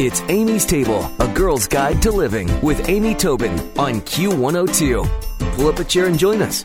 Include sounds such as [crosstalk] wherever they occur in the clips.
It's Amy's Table, a girl's guide to living with Amy Tobin on Q102. Pull up a chair and join us.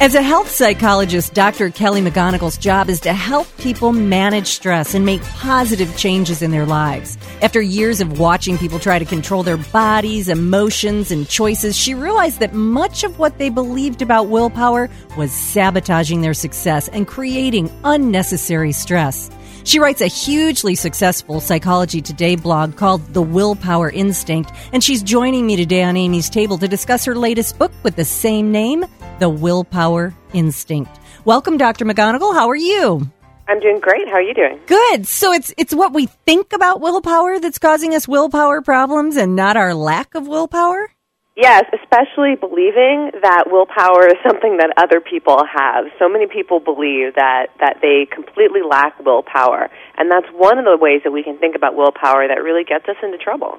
As a health psychologist, Dr. Kelly McGonigal's job is to help people manage stress and make positive changes in their lives. After years of watching people try to control their bodies, emotions, and choices, she realized that much of what they believed about willpower was sabotaging their success and creating unnecessary stress. She writes a hugely successful Psychology Today blog called The Willpower Instinct, and she's joining me today on Amy's Table to discuss her latest book with the same name, The Willpower Instinct. Welcome, Dr. McGonigal. How are you? I'm doing great. How are you doing? Good. So it's it's what we think about willpower that's causing us willpower problems and not our lack of willpower? Yes, especially believing that willpower is something that other people have. So many people believe that, that they completely lack willpower. And that's one of the ways that we can think about willpower that really gets us into trouble.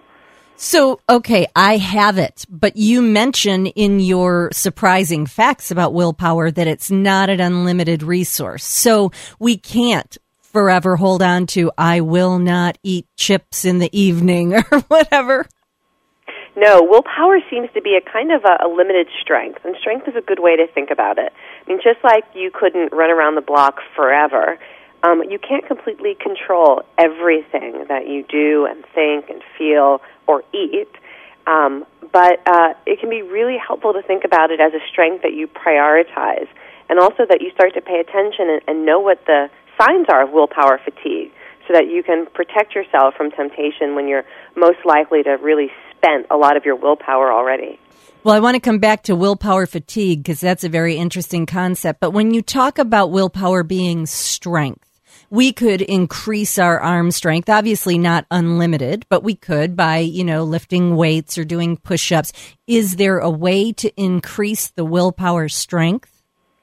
So, okay, I have it, but you mention in your surprising facts about willpower that it's not an unlimited resource. So we can't forever hold on to, I will not eat chips in the evening [laughs] or whatever. No, willpower seems to be a kind of a, a limited strength, and strength is a good way to think about it. I mean, just like you couldn't run around the block forever, um, you can't completely control everything that you do and think and feel or eat. Um, but uh, it can be really helpful to think about it as a strength that you prioritize, and also that you start to pay attention and, and know what the signs are of willpower fatigue, so that you can protect yourself from temptation when you're most likely to really spent a lot of your willpower already. Well, I want to come back to willpower fatigue because that's a very interesting concept. But when you talk about willpower being strength, we could increase our arm strength, obviously not unlimited, but we could by, you know, lifting weights or doing push ups. Is there a way to increase the willpower strength?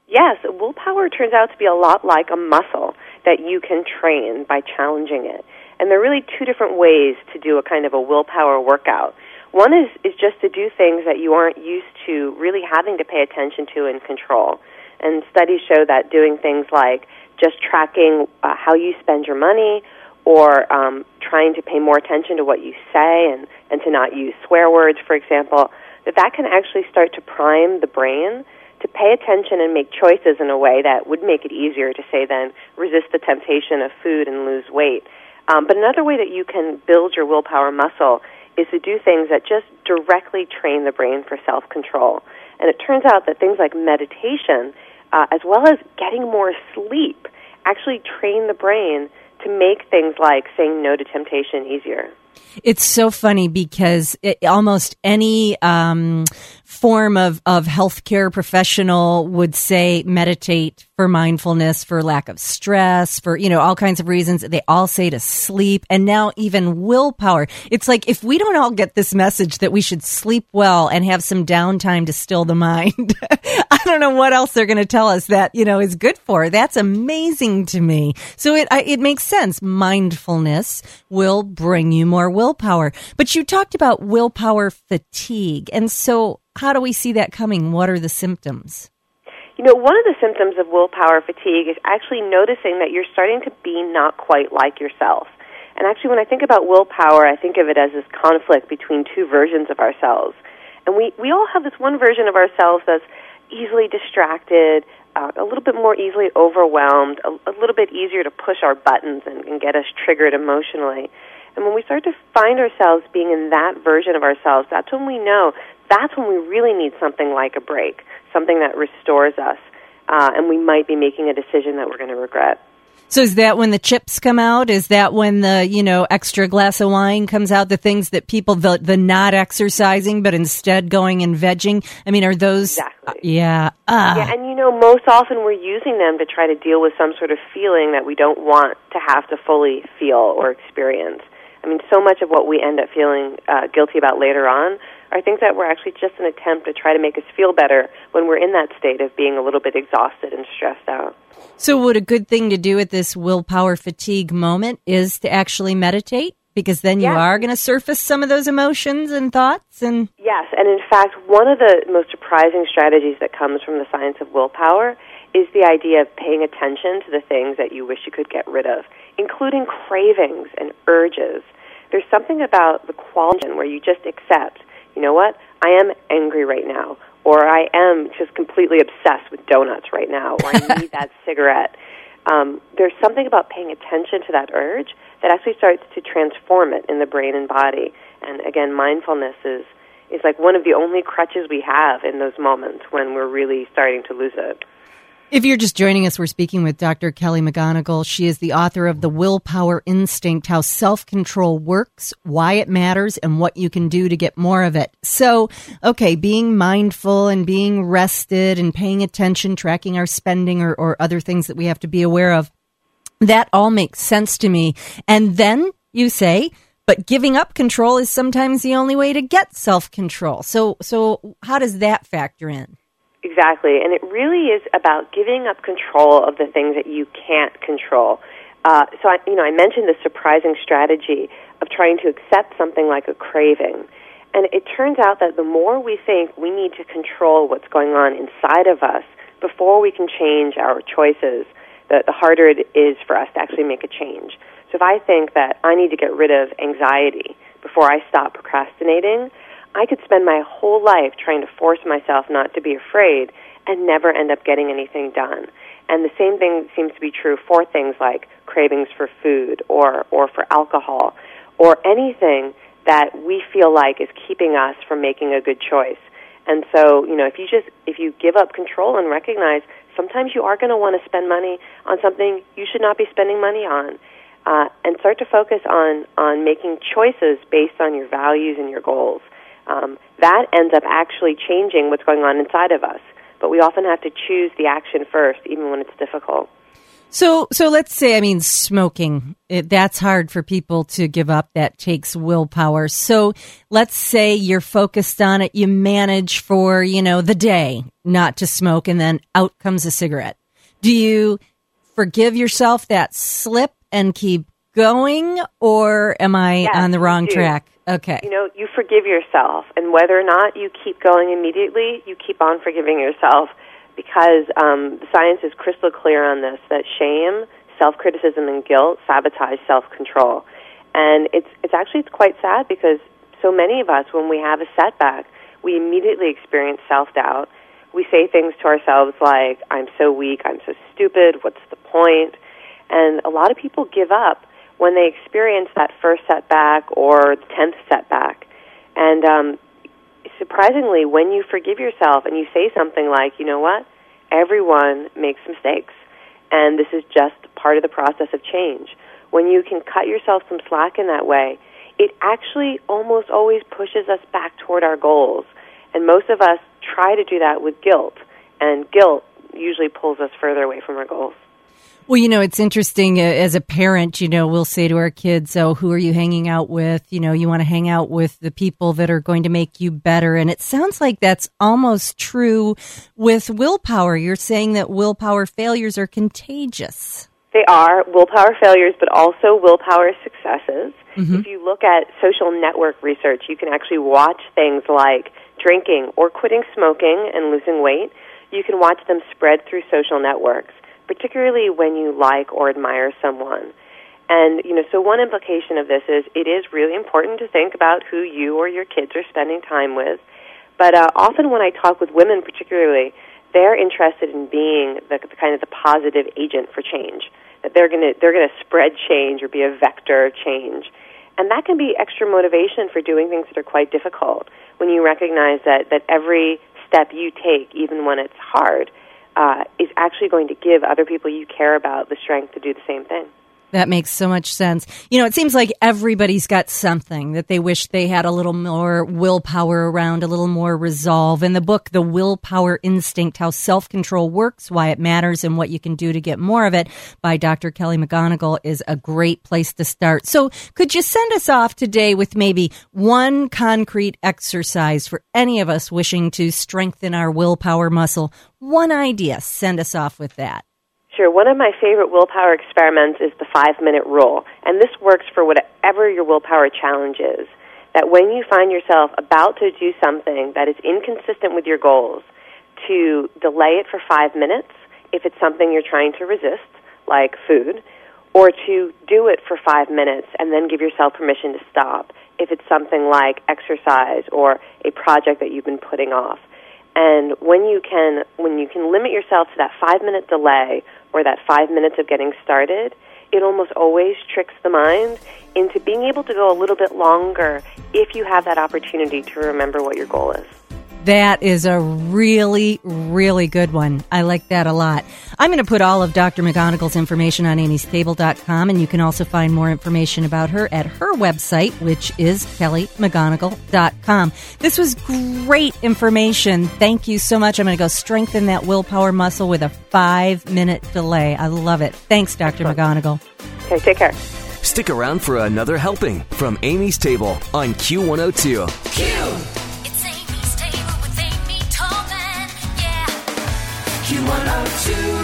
Yes, willpower turns out to be a lot like a muscle that you can train by challenging it. And there are really two different ways to do a kind of a willpower workout. One is, is just to do things that you aren't used to really having to pay attention to and control. And studies show that doing things like just tracking uh, how you spend your money or um, trying to pay more attention to what you say and, and to not use swear words, for example, that that can actually start to prime the brain to pay attention and make choices in a way that would make it easier to say then resist the temptation of food and lose weight. Um, but another way that you can build your willpower muscle is to do things that just directly train the brain for self control. And it turns out that things like meditation, uh, as well as getting more sleep, actually train the brain to make things like saying no to temptation easier. It's so funny because it, almost any um, form of, of healthcare professional would say meditate for mindfulness, for lack of stress, for, you know, all kinds of reasons. They all say to sleep and now even willpower. It's like if we don't all get this message that we should sleep well and have some downtime to still the mind, [laughs] I don't know what else they're going to tell us that, you know, is good for. That's amazing to me. So it, it makes sense. Mindfulness will bring you more willpower. But you talked about willpower fatigue. And so how do we see that coming? What are the symptoms? You know, one of the symptoms of willpower fatigue is actually noticing that you're starting to be not quite like yourself. And actually, when I think about willpower, I think of it as this conflict between two versions of ourselves. And we, we all have this one version of ourselves that's easily distracted, uh, a little bit more easily overwhelmed, a, a little bit easier to push our buttons and, and get us triggered emotionally. And when we start to find ourselves being in that version of ourselves, that's when we know that's when we really need something like a break, something that restores us, uh, and we might be making a decision that we're going to regret. So is that when the chips come out? Is that when the you know extra glass of wine comes out? The things that people the the not exercising but instead going and vegging. I mean, are those? Exactly. Uh, yeah. Uh. Yeah, and you know, most often we're using them to try to deal with some sort of feeling that we don't want to have to fully feel or experience. I mean, so much of what we end up feeling uh, guilty about later on are things that were actually just an attempt to try to make us feel better when we're in that state of being a little bit exhausted and stressed out. So, would a good thing to do at this willpower fatigue moment is to actually meditate? Because then you are going to surface some of those emotions and thoughts and Yes, and in fact, one of the most surprising strategies that comes from the science of willpower is the idea of paying attention to the things that you wish you could get rid of, including cravings and urges. There's something about the quality where you just accept, you know what, I am angry right now, or I am just completely obsessed with donuts right now, or I need [laughs] that cigarette. Um, there's something about paying attention to that urge that actually starts to transform it in the brain and body. And again, mindfulness is is like one of the only crutches we have in those moments when we're really starting to lose it. If you're just joining us, we're speaking with Dr. Kelly McGonigal. She is the author of The Willpower Instinct How Self Control Works, Why It Matters, and What You Can Do to Get More of It. So, okay, being mindful and being rested and paying attention, tracking our spending or, or other things that we have to be aware of, that all makes sense to me. And then you say, but giving up control is sometimes the only way to get self control. So, so how does that factor in? Exactly, and it really is about giving up control of the things that you can't control. Uh, so, I, you know, I mentioned the surprising strategy of trying to accept something like a craving. And it turns out that the more we think we need to control what's going on inside of us before we can change our choices, the, the harder it is for us to actually make a change. So if I think that I need to get rid of anxiety before I stop procrastinating, I could spend my whole life trying to force myself not to be afraid and never end up getting anything done. And the same thing seems to be true for things like cravings for food or, or for alcohol or anything that we feel like is keeping us from making a good choice. And so, you know, if you just if you give up control and recognize sometimes you are going to want to spend money on something you should not be spending money on, uh, and start to focus on on making choices based on your values and your goals um, that ends up actually changing what's going on inside of us. But we often have to choose the action first, even when it's difficult. So, so let's say, I mean, smoking. It, that's hard for people to give up. That takes willpower. So, let's say you're focused on it. You manage for you know the day not to smoke, and then out comes a cigarette. Do you forgive yourself that slip and keep going, or am I yes, on the wrong track? Okay. You know, you forgive yourself, and whether or not you keep going immediately, you keep on forgiving yourself because um, the science is crystal clear on this that shame, self criticism, and guilt sabotage self control. And it's, it's actually it's quite sad because so many of us, when we have a setback, we immediately experience self doubt. We say things to ourselves like, I'm so weak, I'm so stupid, what's the point? And a lot of people give up when they experience that first setback or the tenth setback. And um, surprisingly, when you forgive yourself and you say something like, you know what, everyone makes mistakes, and this is just part of the process of change. When you can cut yourself some slack in that way, it actually almost always pushes us back toward our goals. And most of us try to do that with guilt, and guilt usually pulls us further away from our goals. Well, you know, it's interesting uh, as a parent, you know, we'll say to our kids, Oh, who are you hanging out with? You know, you want to hang out with the people that are going to make you better. And it sounds like that's almost true with willpower. You're saying that willpower failures are contagious. They are willpower failures, but also willpower successes. Mm-hmm. If you look at social network research, you can actually watch things like drinking or quitting smoking and losing weight. You can watch them spread through social networks particularly when you like or admire someone. And, you know, so one implication of this is it is really important to think about who you or your kids are spending time with. But uh, often when I talk with women, particularly, they're interested in being the, the kind of the positive agent for change. That they're going to they're going to spread change or be a vector of change, and that can be extra motivation for doing things that are quite difficult. When you recognize that that every step you take, even when it's hard, uh, is actually going to give other people you care about the strength to do the same thing. That makes so much sense. You know, it seems like everybody's got something that they wish they had a little more willpower around, a little more resolve. In the book, The Willpower Instinct How Self Control Works, Why It Matters, and What You Can Do to Get More of It by Dr. Kelly McGonigal is a great place to start. So, could you send us off today with maybe one concrete exercise for any of us wishing to strengthen our willpower muscle? One idea. Send us off with that. Sure. One of my favorite willpower experiments is the five minute rule. And this works for whatever your willpower challenge is. That when you find yourself about to do something that is inconsistent with your goals, to delay it for five minutes if it's something you're trying to resist, like food, or to do it for five minutes and then give yourself permission to stop if it's something like exercise or a project that you've been putting off. And when you can when you can limit yourself to that 5 minute delay or that 5 minutes of getting started, it almost always tricks the mind into being able to go a little bit longer if you have that opportunity to remember what your goal is. That is a really, really good one. I like that a lot. I'm going to put all of Dr. McGonigal's information on amystable.com, and you can also find more information about her at her website, which is kellymcgonigal.com. This was great information. Thank you so much. I'm going to go strengthen that willpower muscle with a five minute delay. I love it. Thanks, Dr. McGonigal. Okay, take care. Stick around for another helping from Amy's Table on Q102. Q. Q102.